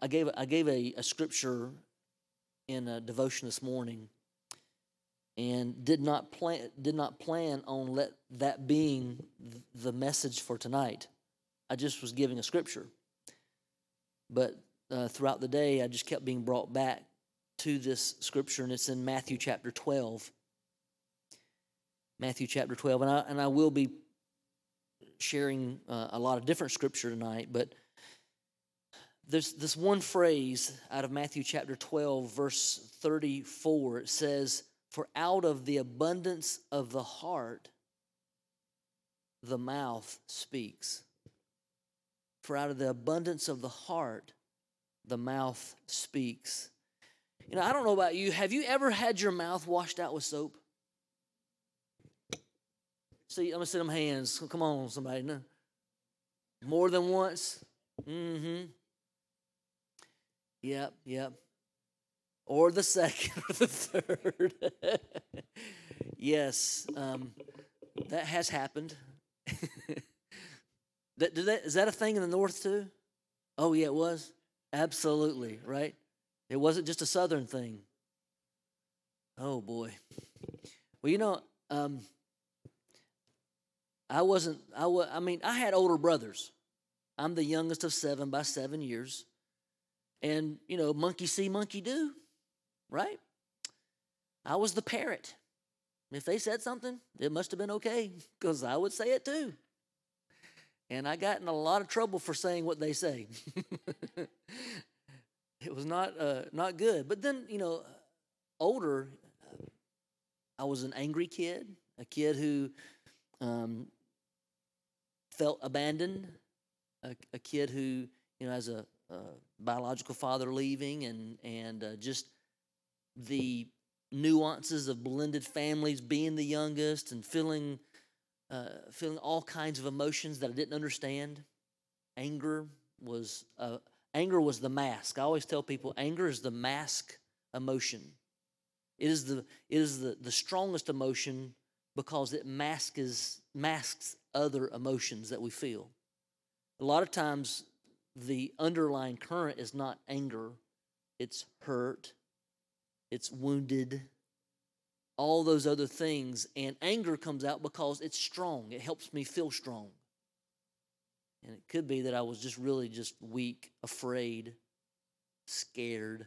I gave I gave a, a scripture in a devotion this morning, and did not plan did not plan on let that being the message for tonight. I just was giving a scripture, but uh, throughout the day, I just kept being brought back to this scripture, and it's in Matthew chapter twelve. Matthew chapter twelve, and I and I will be sharing uh, a lot of different scripture tonight, but there's this one phrase out of Matthew chapter 12, verse 34. It says, For out of the abundance of the heart, the mouth speaks. For out of the abundance of the heart, the mouth speaks. You know, I don't know about you. Have you ever had your mouth washed out with soap? See, I'm gonna see them hands. Come on, somebody. More than once? Mm-hmm. Yep, yep. Or the second or the third. yes, um, that has happened. that, that, is that a thing in the north too? Oh, yeah, it was. Absolutely, right? It wasn't just a southern thing. Oh, boy. Well, you know, um, I wasn't, I, was, I mean, I had older brothers. I'm the youngest of seven by seven years. And, you know, monkey see, monkey do, right? I was the parrot. If they said something, it must have been okay because I would say it too. And I got in a lot of trouble for saying what they say. it was not uh, not good. But then, you know, older, I was an angry kid, a kid who um, felt abandoned, a, a, kid who, you know, as a, a biological father leaving and and uh, just the nuances of blended families, being the youngest and feeling uh, feeling all kinds of emotions that I didn't understand. Anger was uh, anger was the mask. I always tell people anger is the mask emotion. It is the it is the, the strongest emotion because it masks masks other emotions that we feel. A lot of times the underlying current is not anger, it's hurt, it's wounded, all those other things. And anger comes out because it's strong, it helps me feel strong. And it could be that I was just really just weak, afraid, scared.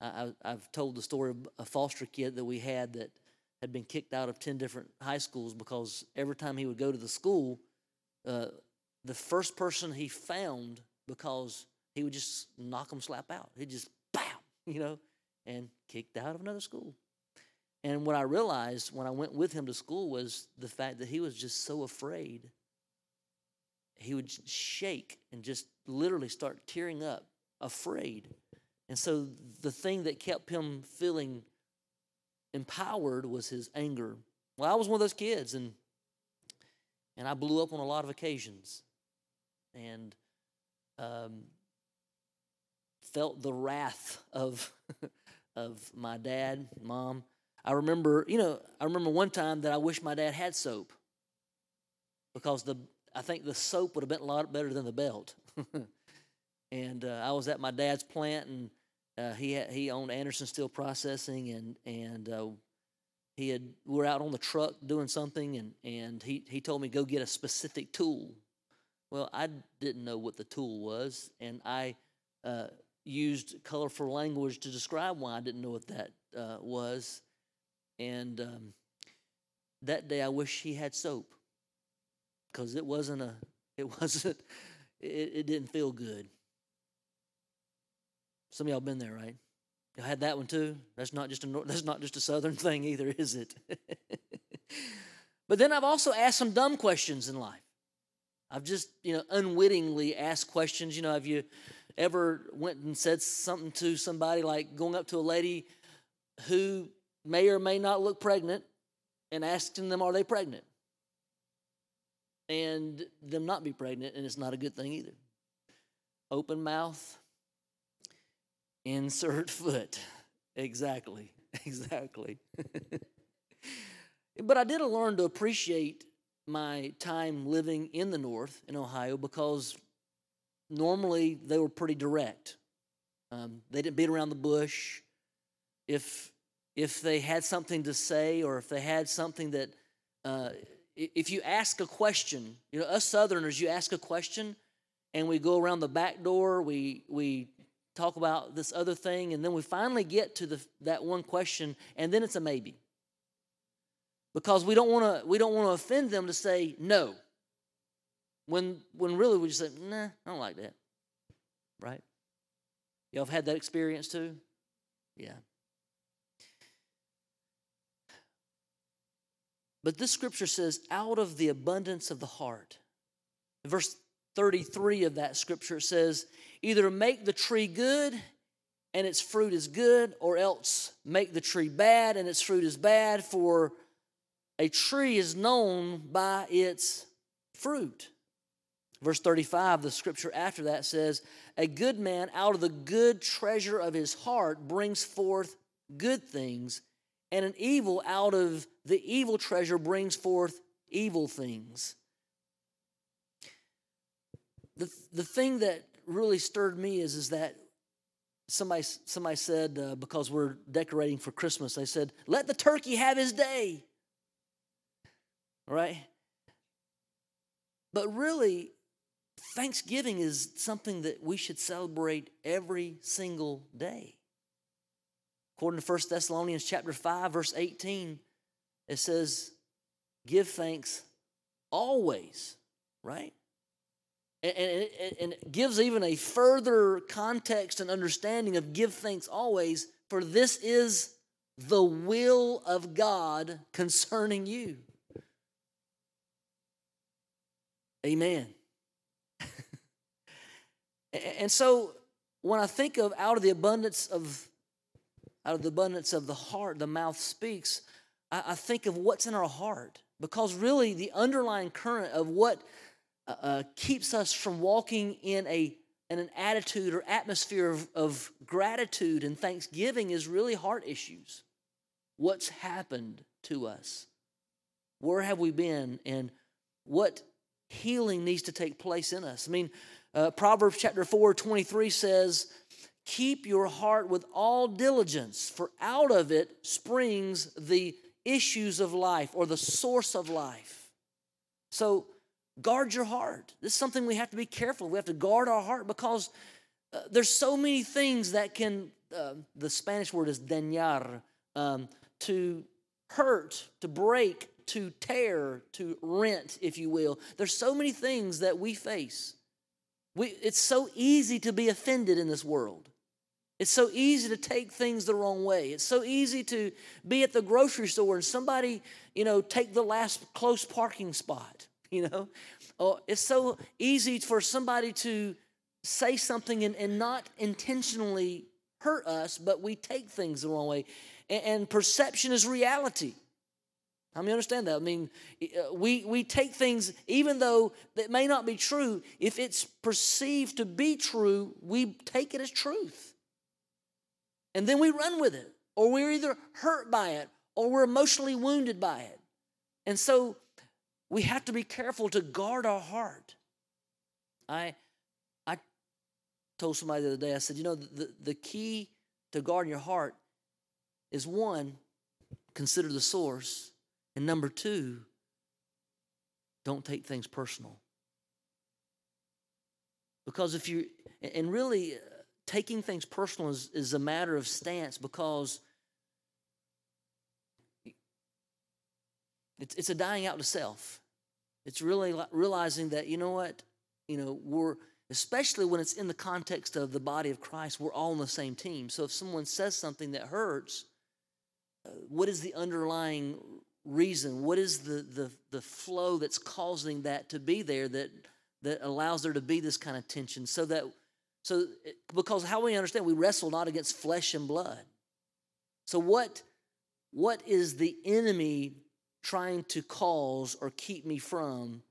I, have told the story of a foster kid that we had that had been kicked out of 10 different high schools because every time he would go to the school, uh, the first person he found because he would just knock him slap out. He'd just bam, you know, and kicked out of another school. And what I realized when I went with him to school was the fact that he was just so afraid. He would shake and just literally start tearing up, afraid. And so the thing that kept him feeling empowered was his anger. Well, I was one of those kids, and and I blew up on a lot of occasions and um, felt the wrath of of my dad, mom. I remember, you know, I remember one time that I wish my dad had soap because the I think the soap would have been a lot better than the belt. and uh, I was at my dad's plant, and uh, he had, he owned Anderson Steel Processing, and and uh, he had we were out on the truck doing something, and and he he told me go get a specific tool well, I didn't know what the tool was, and I uh, used colorful language to describe why I didn't know what that uh, was. And um, that day, I wish he had soap because it wasn't a, it wasn't, it, it didn't feel good. Some of y'all been there, right? Y'all had that one too. That's not just a that's not just a southern thing either, is it? but then I've also asked some dumb questions in life. I've just, you know, unwittingly asked questions. You know, have you ever went and said something to somebody like going up to a lady who may or may not look pregnant and asking them, are they pregnant? And them not be pregnant, and it's not a good thing either. Open mouth, insert foot. Exactly, exactly. but I did learn to appreciate my time living in the North in Ohio because normally they were pretty direct. Um, they didn't beat around the bush. If if they had something to say, or if they had something that, uh, if you ask a question, you know, us Southerners, you ask a question, and we go around the back door. We we talk about this other thing, and then we finally get to the that one question, and then it's a maybe. Because we don't want to we don't want to offend them to say no. When when really we just say, nah, I don't like that. Right? Y'all have had that experience too? Yeah. But this scripture says, out of the abundance of the heart. Verse 33 of that scripture says, either make the tree good and its fruit is good, or else make the tree bad and its fruit is bad, for a tree is known by its fruit. Verse 35, the scripture after that says, A good man out of the good treasure of his heart brings forth good things, and an evil out of the evil treasure brings forth evil things. The, the thing that really stirred me is, is that somebody, somebody said, uh, because we're decorating for Christmas, they said, let the turkey have his day. Right? But really, Thanksgiving is something that we should celebrate every single day. According to 1 Thessalonians chapter 5 verse 18, it says give thanks always, right? And, and, and it gives even a further context and understanding of give thanks always, for this is the will of God concerning you. Amen. and so when I think of out of the abundance of out of the abundance of the heart, the mouth speaks, I, I think of what's in our heart. Because really, the underlying current of what uh, uh, keeps us from walking in a in an attitude or atmosphere of, of gratitude and thanksgiving is really heart issues. What's happened to us? Where have we been? And what healing needs to take place in us. I mean, uh, Proverbs chapter 4, 23 says, Keep your heart with all diligence, for out of it springs the issues of life or the source of life. So, guard your heart. This is something we have to be careful. We have to guard our heart because uh, there's so many things that can, uh, the Spanish word is dañar, um, to hurt, to break, to tear, to rent, if you will. There's so many things that we face. We, it's so easy to be offended in this world. It's so easy to take things the wrong way. It's so easy to be at the grocery store and somebody, you know, take the last close parking spot, you know. Oh, it's so easy for somebody to say something and, and not intentionally hurt us, but we take things the wrong way. And, and perception is reality. How many understand that? I mean, uh, we, we take things, even though that may not be true, if it's perceived to be true, we take it as truth. And then we run with it, or we're either hurt by it, or we're emotionally wounded by it. And so we have to be careful to guard our heart. I, I told somebody the other day, I said, you know, the, the key to guarding your heart is one, consider the source and number two, don't take things personal. Because if you, and really, uh, taking things personal is, is a matter of stance because it's, it's a dying out to self. It's really realizing that, you know what, you know, we're, especially when it's in the context of the body of Christ, we're all on the same team. So if someone says something that hurts, uh, what is the underlying reason? What is the, the, the flow that's causing that to be there that, that allows there to be this kind of tension? So that, so, because how we understand, we wrestle not against flesh and blood. So, what, what is the enemy trying to cause or keep me from?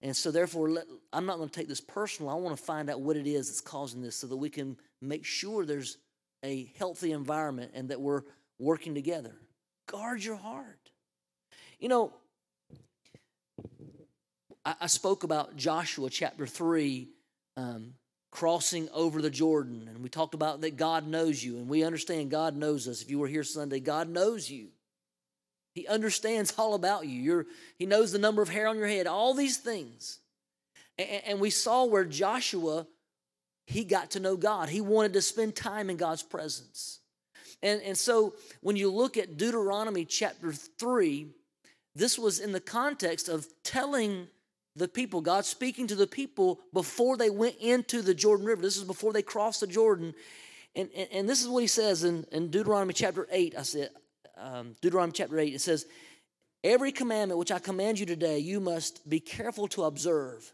And so, therefore, let, I'm not going to take this personal. I want to find out what it is that's causing this so that we can make sure there's a healthy environment and that we're working together. Guard your heart. You know, I, I spoke about Joshua chapter 3 um, crossing over the Jordan. And we talked about that God knows you, and we understand God knows us. If you were here Sunday, God knows you. He understands all about you. You're, he knows the number of hair on your head, all these things. And, and we saw where Joshua, he got to know God. He wanted to spend time in God's presence. And, and so when you look at Deuteronomy chapter 3, this was in the context of telling the people, God speaking to the people before they went into the Jordan River. This is before they crossed the Jordan. And, and, and this is what he says in, in Deuteronomy chapter 8. I said, um, Deuteronomy chapter 8, it says, Every commandment which I command you today, you must be careful to observe,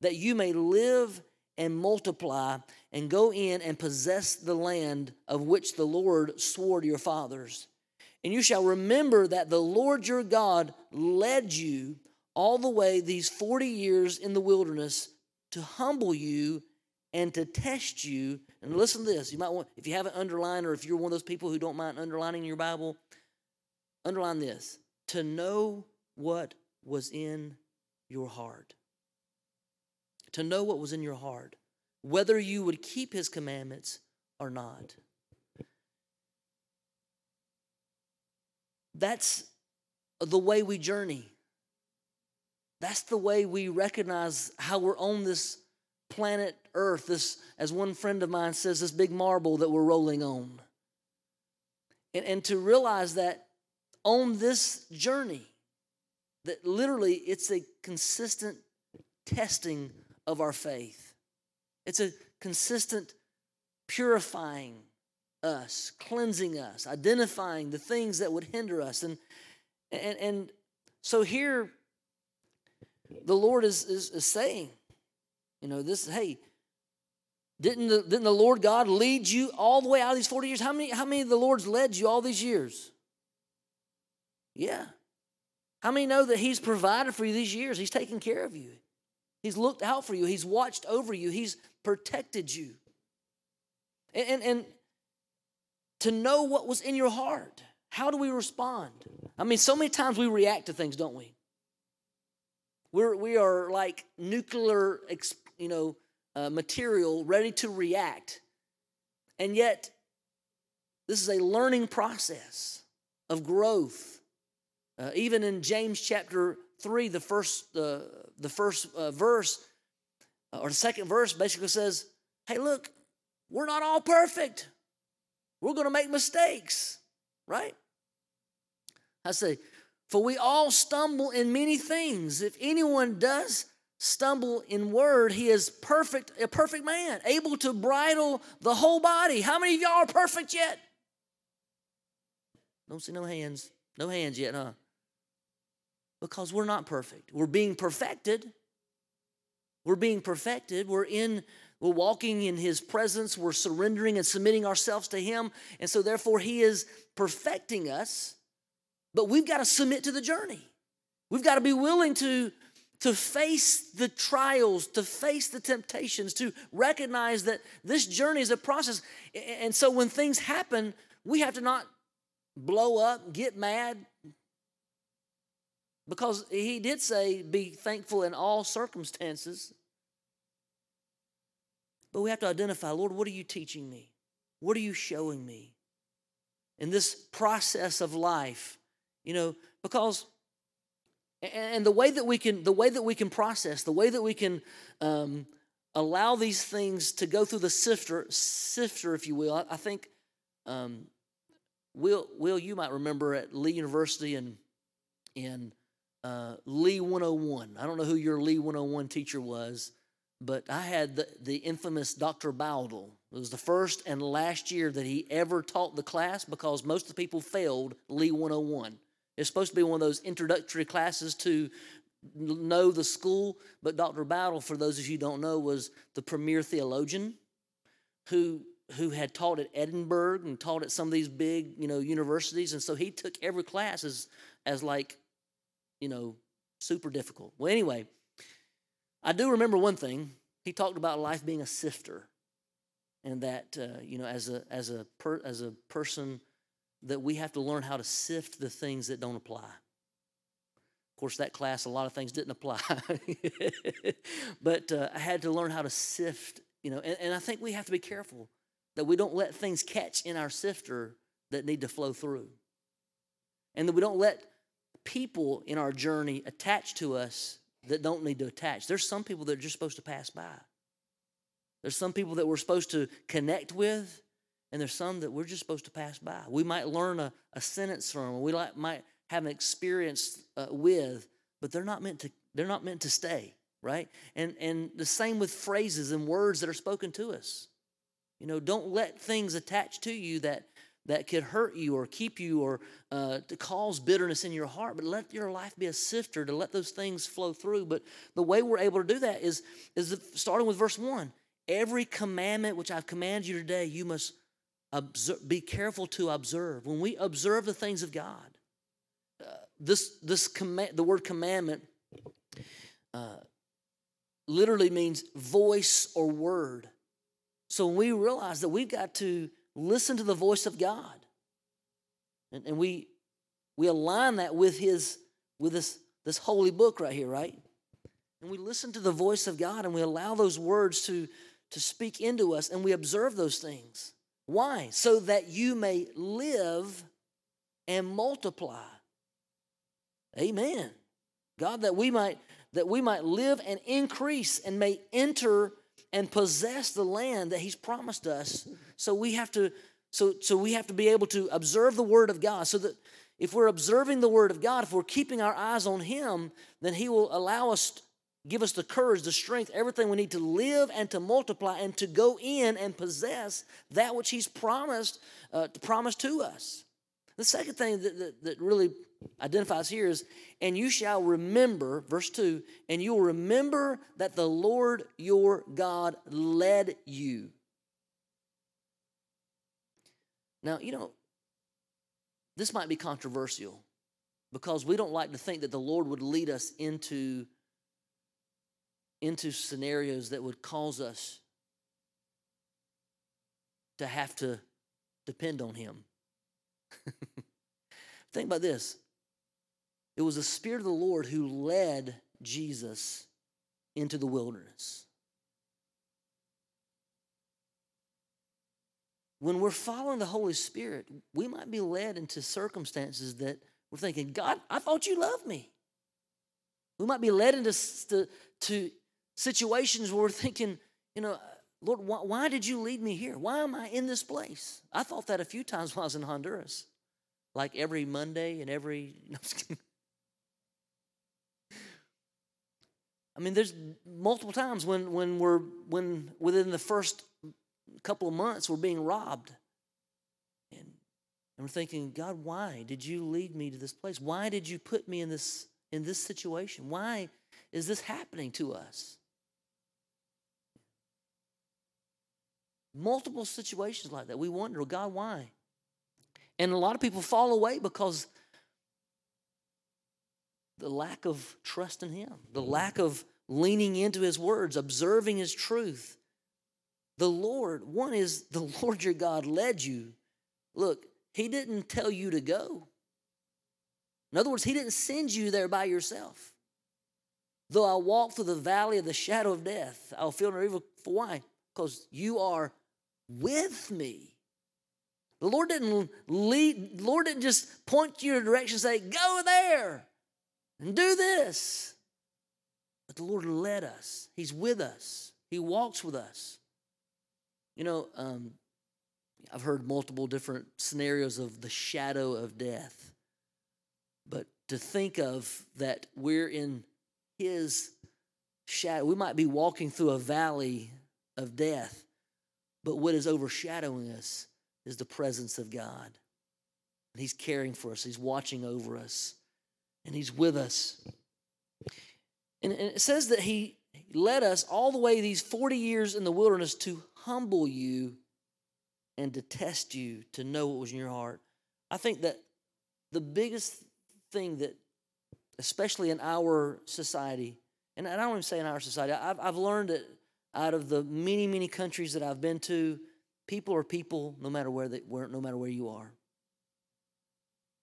that you may live and multiply and go in and possess the land of which the Lord swore to your fathers. And you shall remember that the Lord your God led you all the way these 40 years in the wilderness to humble you and to test you. And listen to this. You might want, if you have an underline or if you're one of those people who don't mind underlining your Bible, underline this to know what was in your heart. To know what was in your heart, whether you would keep his commandments or not. That's the way we journey. That's the way we recognize how we're on this planet Earth, this, as one friend of mine says, this big marble that we're rolling on. And, and to realize that on this journey, that literally it's a consistent testing of our faith. It's a consistent purifying us, cleansing us, identifying the things that would hinder us. And and, and so here the Lord is, is, is saying, you know, this, hey, didn't the, didn't the Lord God lead you all the way out of these 40 years? How many, how many of the Lord's led you all these years? Yeah. How many know that He's provided for you these years? He's taken care of you. He's looked out for you. He's watched over you. He's protected you. And, and, and to know what was in your heart, how do we respond? I mean, so many times we react to things, don't we? We're, we are like nuclear, you know, uh, material ready to react. And yet, this is a learning process of growth. Uh, even in James chapter 3, the first, uh, the first uh, verse, uh, or the second verse basically says, hey, look, we're not all perfect. We're going to make mistakes, right? I say, for we all stumble in many things. If anyone does stumble in word, he is perfect, a perfect man, able to bridle the whole body. How many of y'all are perfect yet? Don't see no hands. No hands yet, huh? Because we're not perfect. We're being perfected. We're being perfected. We're in we're walking in his presence. We're surrendering and submitting ourselves to him. And so therefore he is perfecting us. But we've got to submit to the journey. We've got to be willing to, to face the trials, to face the temptations, to recognize that this journey is a process. And so when things happen, we have to not blow up, get mad, because he did say, be thankful in all circumstances. But we have to identify, Lord, what are you teaching me? What are you showing me? In this process of life, you know because and the way that we can the way that we can process the way that we can um, allow these things to go through the sifter sifter if you will i, I think um, will will you might remember at lee university and in uh, lee 101 i don't know who your lee 101 teacher was but i had the, the infamous dr bowdle it was the first and last year that he ever taught the class because most of the people failed lee 101 it's supposed to be one of those introductory classes to know the school, but Dr. Bowdle, for those of you who don't know, was the premier theologian who who had taught at Edinburgh and taught at some of these big, you know, universities. And so he took every class as as like, you know, super difficult. Well, anyway, I do remember one thing. He talked about life being a sifter, and that uh, you know, as a as a per, as a person that we have to learn how to sift the things that don't apply. Of course, that class, a lot of things didn't apply. but uh, I had to learn how to sift you know, and, and I think we have to be careful that we don't let things catch in our sifter that need to flow through. And that we don't let people in our journey attach to us that don't need to attach. There's some people that are just supposed to pass by. There's some people that we're supposed to connect with, and there's some that we're just supposed to pass by. We might learn a, a sentence from, we like, might have an experience uh, with, but they're not meant to. They're not meant to stay, right? And and the same with phrases and words that are spoken to us. You know, don't let things attach to you that that could hurt you or keep you or uh, to cause bitterness in your heart but let your life be a sifter to let those things flow through. But the way we're able to do that is is starting with verse 1 every commandment which i've commanded you today you must observe, be careful to observe. When we observe the things of god uh, this this command the word commandment uh, literally means voice or word. So when we realize that we've got to listen to the voice of God. And, and we we align that with his with this this holy book right here, right? And we listen to the voice of God and we allow those words to to speak into us and we observe those things. Why? So that you may live and multiply. Amen. God, that we might that we might live and increase and may enter and possess the land that he's promised us. So we have to so so we have to be able to observe the word of God so that if we're observing the word of God, if we're keeping our eyes on him, then he will allow us give us the courage, the strength, everything we need to live and to multiply and to go in and possess that which he's promised uh, to promise to us. The second thing that, that, that really identifies here is, and you shall remember, verse 2, and you will remember that the Lord your God led you. Now, you know, this might be controversial because we don't like to think that the Lord would lead us into, into scenarios that would cause us to have to depend on Him. think about this it was the Spirit of the Lord who led Jesus into the wilderness. When we're following the Holy Spirit, we might be led into circumstances that we're thinking, God, I thought you loved me. We might be led into to, to situations where we're thinking, you know, Lord, why, why, did you lead me here? Why am I in this place? I thought that a few times while I was in Honduras, like every Monday and every. I mean, there's multiple times when when we're when within the first couple of months we're being robbed, and, and we're thinking, God, why did you lead me to this place? Why did you put me in this in this situation? Why is this happening to us? Multiple situations like that. We wonder, God, why? And a lot of people fall away because the lack of trust in Him, the lack of leaning into His words, observing His truth. The Lord, one is the Lord your God led you. Look, He didn't tell you to go. In other words, He didn't send you there by yourself. Though I walk through the valley of the shadow of death, I'll feel no evil. For why? Because you are with me. The Lord didn't lead, the Lord didn't just point you in a direction and say, go there and do this. But the Lord led us. He's with us. He walks with us. You know, um, I've heard multiple different scenarios of the shadow of death. But to think of that we're in His shadow, we might be walking through a valley of death, but what is overshadowing us is the presence of God. And He's caring for us, He's watching over us and He's with us. And it says that He led us all the way these 40 years in the wilderness to humble you and to test you to know what was in your heart. I think that the biggest thing that, especially in our society, and I don't even say in our society, I've, I've learned that out of the many, many countries that I've been to, people are people no matter where they where, no matter where you are.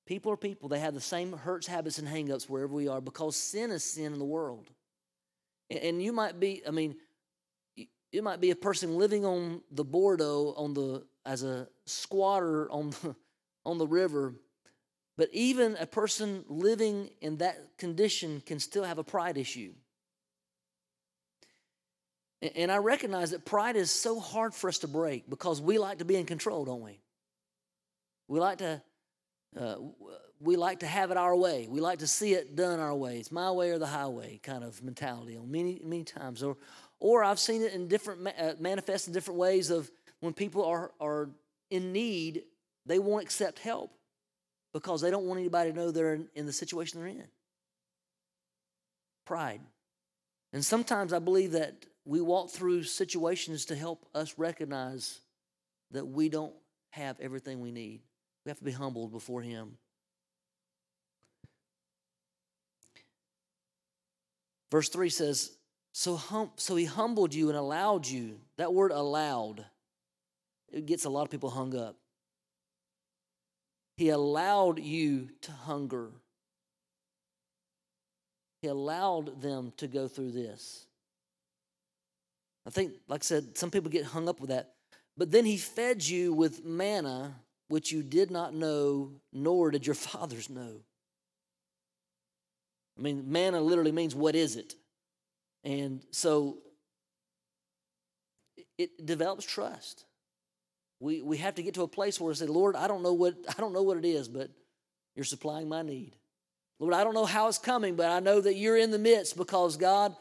People are people. They have the same hurts, habits, and hangups wherever we are because sin is sin in the world. And you might be, I mean, it might be a person living on the bordo on the as a squatter on the on the river. But even a person living in that condition can still have a pride issue. And I recognize that pride is so hard for us to break because we like to be in control, don't we? We like to uh, we like to have it our way. We like to see it done our way. It's my way or the highway kind of mentality on many many times. Or or I've seen it in different uh, manifest in different ways of when people are are in need, they won't accept help because they don't want anybody to know they're in, in the situation they're in. Pride. And sometimes I believe that we walk through situations to help us recognize that we don't have everything we need. We have to be humbled before Him. Verse 3 says, so, hum, so he humbled you and allowed you. That word allowed, it gets a lot of people hung up. He allowed you to hunger. He allowed them to go through this. I think, like I said, some people get hung up with that. But then he fed you with manna, which you did not know, nor did your fathers know. I mean, manna literally means what is it? And so it develops trust. We, we have to get to a place where we say, Lord, I don't know what I don't know what it is, but you're supplying my need. Lord, I don't know how it's coming, but I know that you're in the midst because God,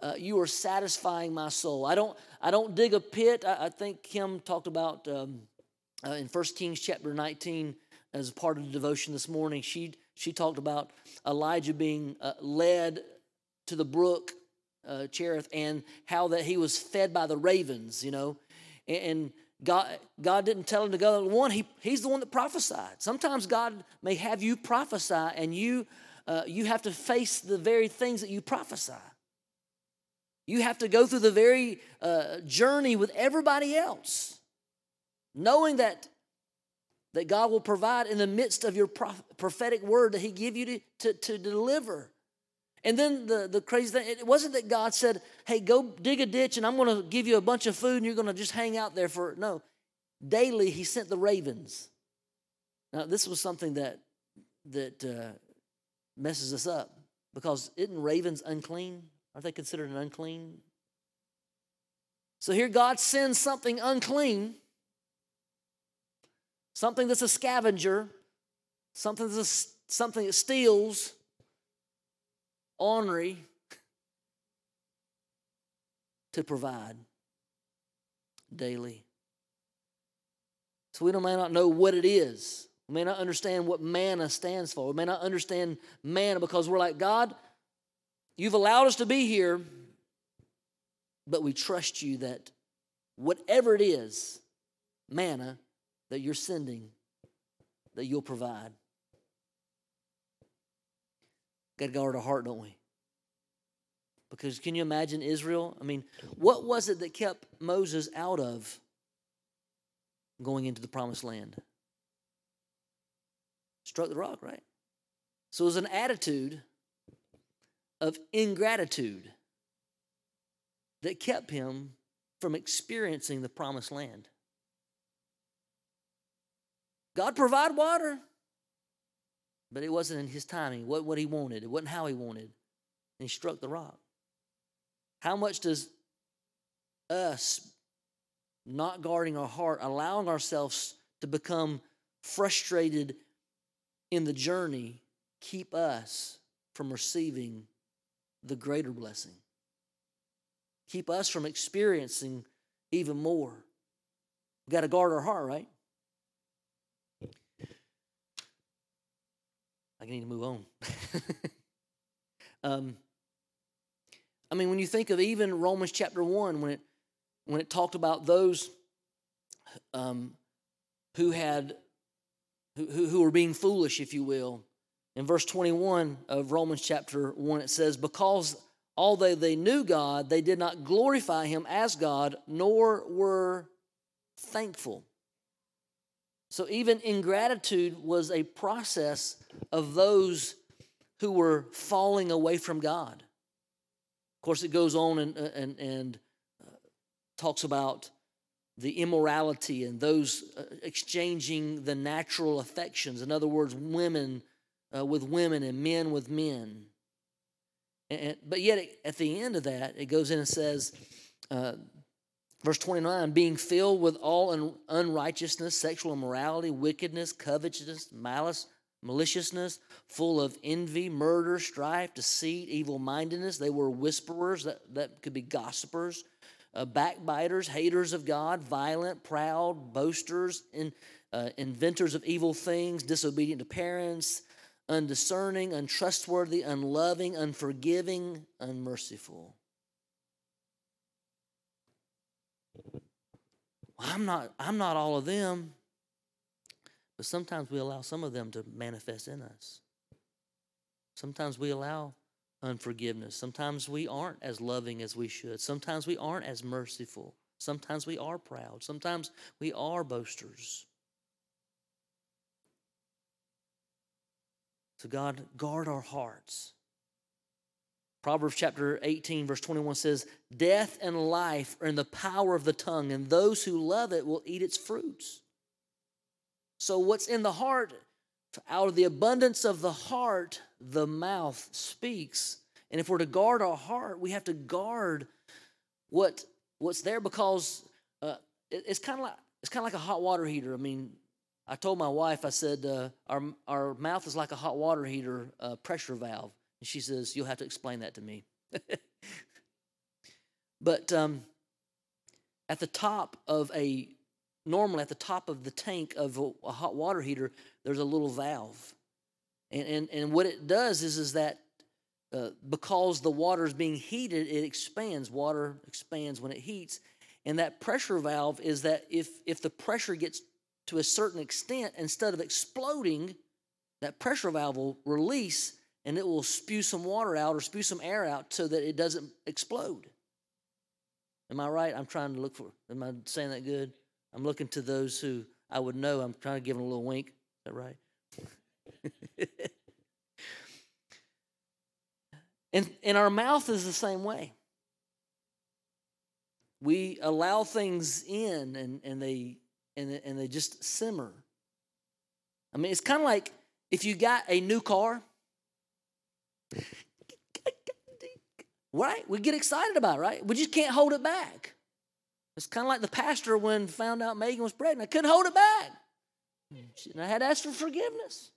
uh, you are satisfying my soul. I don't I don't dig a pit. I, I think Kim talked about um, uh, in 1 Kings chapter 19 as part of the devotion this morning. She she talked about Elijah being uh, led to the brook uh, Cherith and how that he was fed by the ravens. You know, and, and God, God didn't tell him to go. One, he, he's the one that prophesied. Sometimes God may have you prophesy, and you, uh, you have to face the very things that you prophesy. You have to go through the very uh, journey with everybody else, knowing that, that God will provide in the midst of your prophetic word that He give you to, to, to deliver. And then the, the crazy thing, it wasn't that God said, hey, go dig a ditch and I'm going to give you a bunch of food and you're going to just hang out there for, no. Daily, he sent the ravens. Now, this was something that, that uh, messes us up because isn't ravens unclean? Aren't they considered an unclean? So here God sends something unclean, something that's a scavenger, something that's a, something that steals, ornery to provide daily. So we may not know what it is. We may not understand what manna stands for. We may not understand manna because we're like, God, you've allowed us to be here, but we trust you that whatever it is, manna, that you're sending, that you'll provide. Got to guard our heart, don't we? Because can you imagine Israel? I mean, what was it that kept Moses out of going into the promised land? Struck the rock, right? So it was an attitude of ingratitude that kept him from experiencing the promised land. God provide water. But it wasn't in his timing, what, what he wanted. It wasn't how he wanted. And he struck the rock. How much does us not guarding our heart, allowing ourselves to become frustrated in the journey, keep us from receiving the greater blessing? Keep us from experiencing even more. We've got to guard our heart, right? I need to move on. um, I mean, when you think of even Romans chapter one, when it when it talked about those um, who had who, who were being foolish, if you will, in verse twenty one of Romans chapter one, it says, "Because although they knew God, they did not glorify Him as God, nor were thankful." So even ingratitude was a process of those who were falling away from God. Of course, it goes on and, and, and uh, talks about the immorality and those uh, exchanging the natural affections. In other words, women uh, with women and men with men. And, but yet, at the end of that, it goes in and says, uh, verse 29 being filled with all un- unrighteousness, sexual immorality, wickedness, covetousness, malice, maliciousness, full of envy, murder, strife, deceit, evil mindedness. They were whisperers, that, that could be gossipers, uh, backbiters, haters of God, violent, proud, boasters, in, uh, inventors of evil things, disobedient to parents, undiscerning, untrustworthy, unloving, unforgiving, unmerciful. I'm not, I'm not all of them. But sometimes we allow some of them to manifest in us. Sometimes we allow unforgiveness. Sometimes we aren't as loving as we should. Sometimes we aren't as merciful. Sometimes we are proud. Sometimes we are boasters. So, God, guard our hearts. Proverbs chapter 18, verse 21 says, Death and life are in the power of the tongue, and those who love it will eat its fruits. So, what's in the heart, out of the abundance of the heart, the mouth speaks. And if we're to guard our heart, we have to guard what what's there because uh, it, it's kind of like it's kind of like a hot water heater. I mean, I told my wife, I said, uh, our our mouth is like a hot water heater uh, pressure valve, and she says, "You'll have to explain that to me." but um, at the top of a normally at the top of the tank of a, a hot water heater, there's a little valve. And, and, and what it does is, is that uh, because the water is being heated, it expands. Water expands when it heats. And that pressure valve is that if, if the pressure gets to a certain extent, instead of exploding, that pressure valve will release and it will spew some water out or spew some air out so that it doesn't explode. Am I right? I'm trying to look for, am I saying that good? I'm looking to those who I would know. I'm trying to give them a little wink. Is that right? and, and our mouth is the same way. We allow things in and, and, they, and, and they just simmer. I mean, it's kind of like if you got a new car, right? We get excited about it, right? We just can't hold it back. It's kind of like the pastor when found out Megan was pregnant. I couldn't hold it back. I had to ask for forgiveness.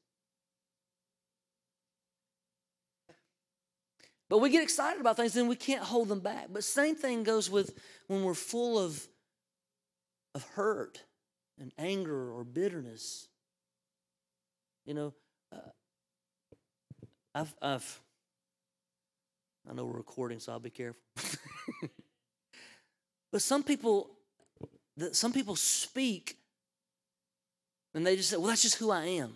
But we get excited about things and we can't hold them back. But same thing goes with when we're full of, of hurt and anger or bitterness. You know, uh, I've, I've, I know we're recording, so I'll be careful. But some people, that some people speak and they just say, well, that's just who I am.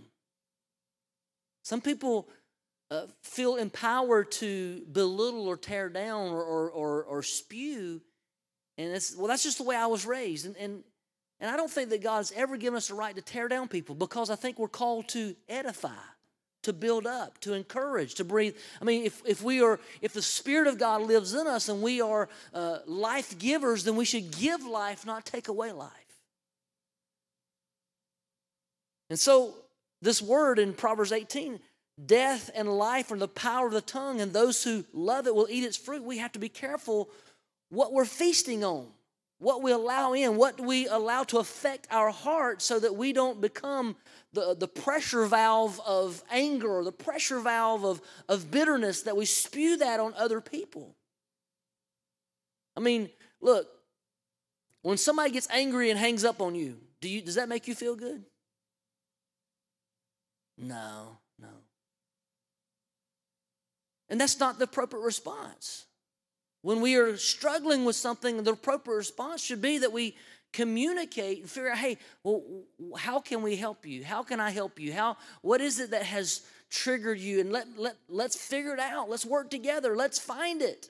Some people uh, feel empowered to belittle or tear down or, or, or, or, spew. And it's, well, that's just the way I was raised. And, and, and I don't think that God's ever given us the right to tear down people because I think we're called to edify to build up, to encourage, to breathe. I mean, if, if we are, if the Spirit of God lives in us and we are uh, life givers, then we should give life, not take away life. And so, this word in Proverbs 18, death and life are the power of the tongue, and those who love it will eat its fruit. We have to be careful what we're feasting on what we allow in, what we allow to affect our heart so that we don't become the, the pressure valve of anger or the pressure valve of, of bitterness that we spew that on other people. I mean, look, when somebody gets angry and hangs up on you, do you does that make you feel good? No, no. And that's not the appropriate response. When we are struggling with something, the appropriate response should be that we communicate and figure out, hey, well, how can we help you? How can I help you? How what is it that has triggered you? And let, let let's figure it out. Let's work together. Let's find it.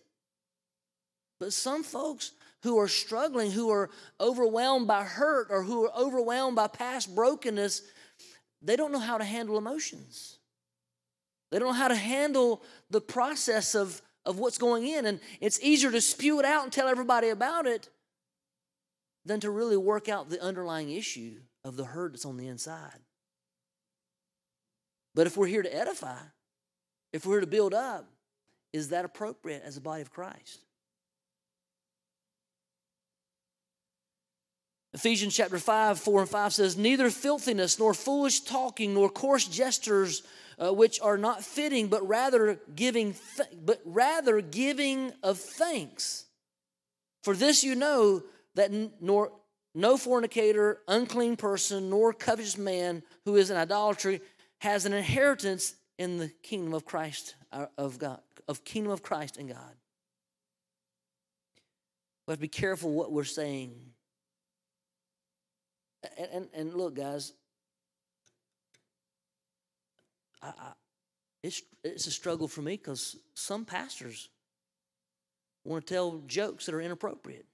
But some folks who are struggling, who are overwhelmed by hurt or who are overwhelmed by past brokenness, they don't know how to handle emotions. They don't know how to handle the process of of what's going in. And it's easier to spew it out and tell everybody about it than to really work out the underlying issue of the hurt that's on the inside. But if we're here to edify, if we're here to build up, is that appropriate as a body of Christ? Ephesians chapter 5, 4 and 5 says, Neither filthiness, nor foolish talking, nor coarse gestures, uh, which are not fitting, but rather giving, th- but rather giving of thanks. For this you know that nor no fornicator, unclean person, nor covetous man who is in idolatry has an inheritance in the kingdom of Christ uh, of God, of kingdom of Christ and God. We have to be careful what we're saying. And, and, and look, guys, I, I, it's, it's a struggle for me because some pastors want to tell jokes that are inappropriate.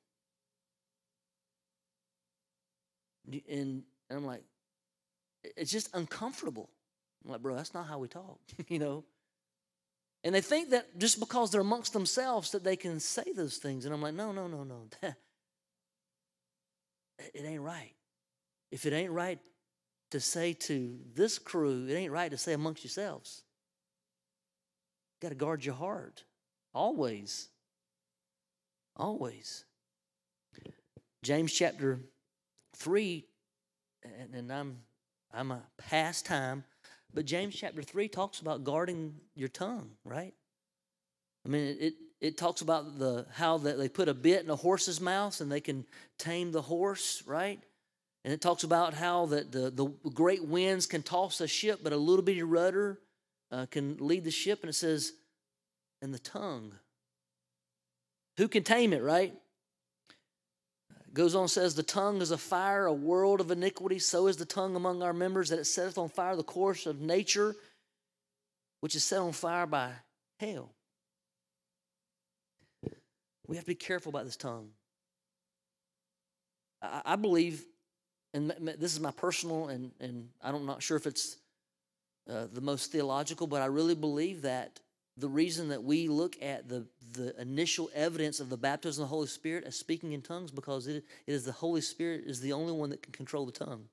And, I'm like, it's just uncomfortable. I'm like, bro, that's not how we talk, you know? And they think that just because they're amongst themselves that they can say those things. And I'm like, no, no, no, no. it ain't right. If it ain't right to say to this crew, it ain't right to say amongst yourselves. You got to guard your heart. Always. Always. James chapter 3, and, I'm I'm a past time, but James chapter 3 talks about guarding your tongue, right? I mean, it, it talks about the how that they put a bit in a horse's mouth and they can tame the horse, right? And it talks about how that the, the great winds can toss a ship, but a little bitty rudder uh, can lead the ship. And it says, and the tongue. Who can tame it, right? Goes on, says, The tongue is a fire, a world of iniquity. So is the tongue among our members, that it setteth on fire the course of nature, which is set on fire by hell. We have to be careful about this tongue. I, I believe, and this is my personal, and, and I'm not sure if it's uh, the most theological, but I really believe that the reason that we look at the, the initial evidence of the baptism of the Holy Spirit as speaking in tongues because it, it is the Holy Spirit is the only one that can control the tongue.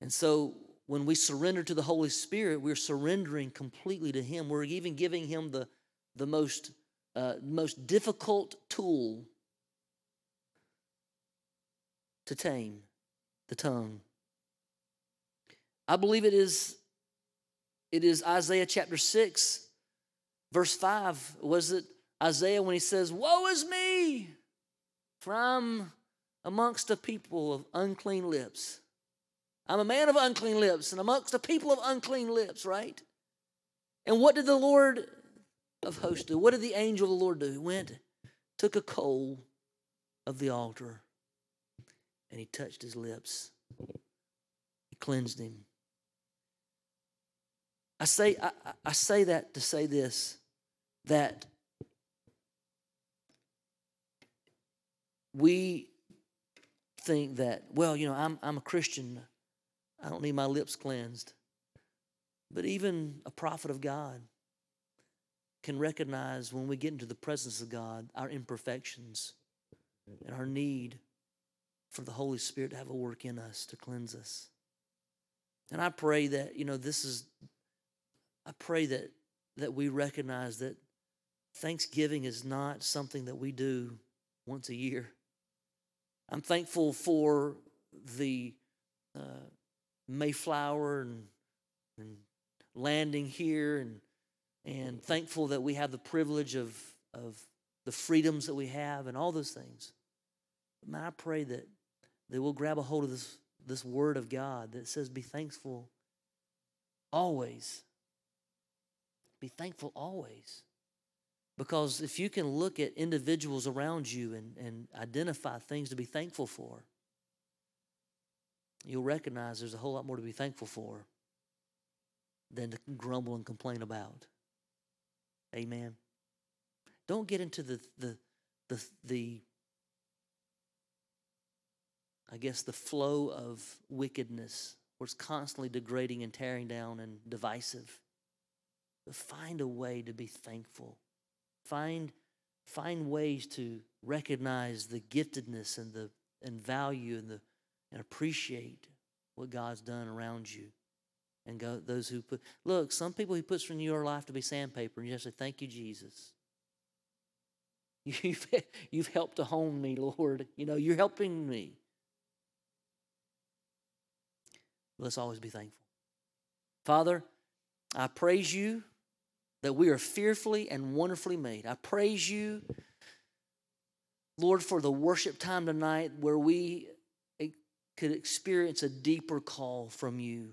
And so when we surrender to the Holy Spirit, we're surrendering completely to Him. We're even giving Him the, the most, uh, most difficult tool to tame the tongue. I believe it is it is Isaiah chapter 6, verse 5. Was it Isaiah when he says, Woe is me, for I'm amongst a people of unclean lips. I'm a man of unclean lips, and amongst a people of unclean lips, right? And what did the Lord of hosts do? What did the angel of the Lord do? He went, took a coal of the altar, and he touched his lips. He cleansed him. I say, I, I say that to say this that we think that, well, you know, I'm, I'm a Christian. I don't need my lips cleansed. But even a prophet of God can recognize when we get into the presence of God our imperfections and our need for the Holy Spirit to have a work in us to cleanse us. And I pray that, you know, this is I pray that that we recognize that Thanksgiving is not something that we do once a year. I'm thankful for the uh, Mayflower and, and landing here, and and thankful that we have the privilege of of the freedoms that we have and all those things. But man, I pray that that we'll grab a hold of this this word of God that says, "Be thankful always." Be thankful always. Because if you can look at individuals around you and, and identify things to be thankful for, you'll recognize there's a whole lot more to be thankful for than to grumble and complain about. Amen. Don't get into the the the the I guess the flow of wickedness where it's constantly degrading and tearing down and divisive. But find a way to be thankful. Find find ways to recognize the giftedness and the and value and the and appreciate what God's done around you. And go, those who put look, some people he puts in your life to be sandpaper, and you to say, Thank you, Jesus. You've, you've helped to hone me, Lord. You know, you're helping me. Let's always be thankful. Father, I praise you that we are fearfully and wonderfully made. I praise you, Lord, for the worship time tonight where we eh, could experience a deeper call from you.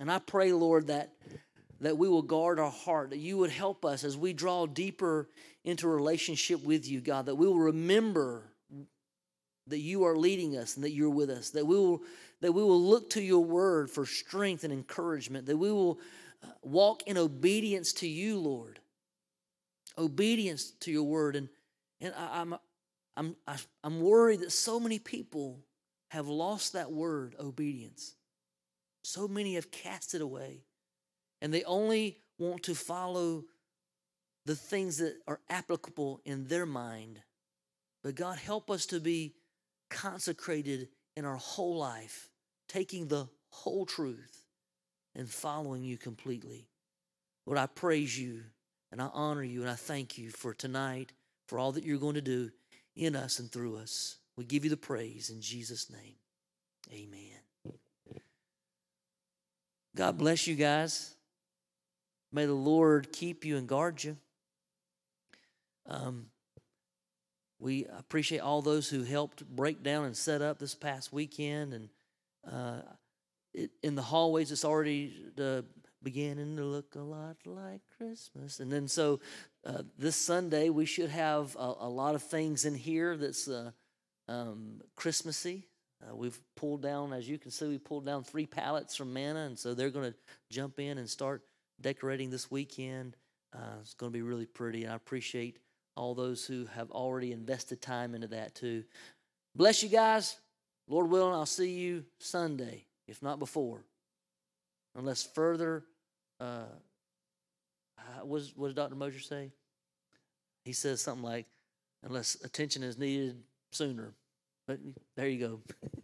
And I pray, Lord, that that we will guard our heart, that you would help us as we draw deeper into relationship with you, God, that we will remember that you are leading us and that you're with us, that we will that we will look to your word for strength and encouragement, that we will walk in obedience to you, Lord. Obedience to your word. And, and I, I'm, I'm, I'm worried that so many people have lost that word, obedience. So many have cast it away. And they only want to follow the things that are applicable in their mind. But God, help us to be consecrated in our whole life, taking the whole truth and following you completely. Lord, I praise you and I honor you and I thank you for tonight, for all that you're going to do in us and through us. We give you the praise in Jesus' name. Amen. God bless you guys. May the Lord keep you and guard you. Um, we appreciate all those who helped break down and set up this past weekend. And uh, in the hallways, it's already beginning to look a lot like Christmas. And then so uh, this Sunday, we should have a, a, lot of things in here that's uh, um, Christmassy. Uh, we've pulled down, as you can see, we pulled down three pallets from Manna, and so they're going to jump in and start decorating this weekend. Uh, it's going to be really pretty, and I appreciate all those who have already invested time into that too. Bless you guys. Lord willing, I'll see you Sunday, if not before. Unless further, uh, what, does, what Dr. Mosier say? He says something like, unless attention is needed sooner. But there you go.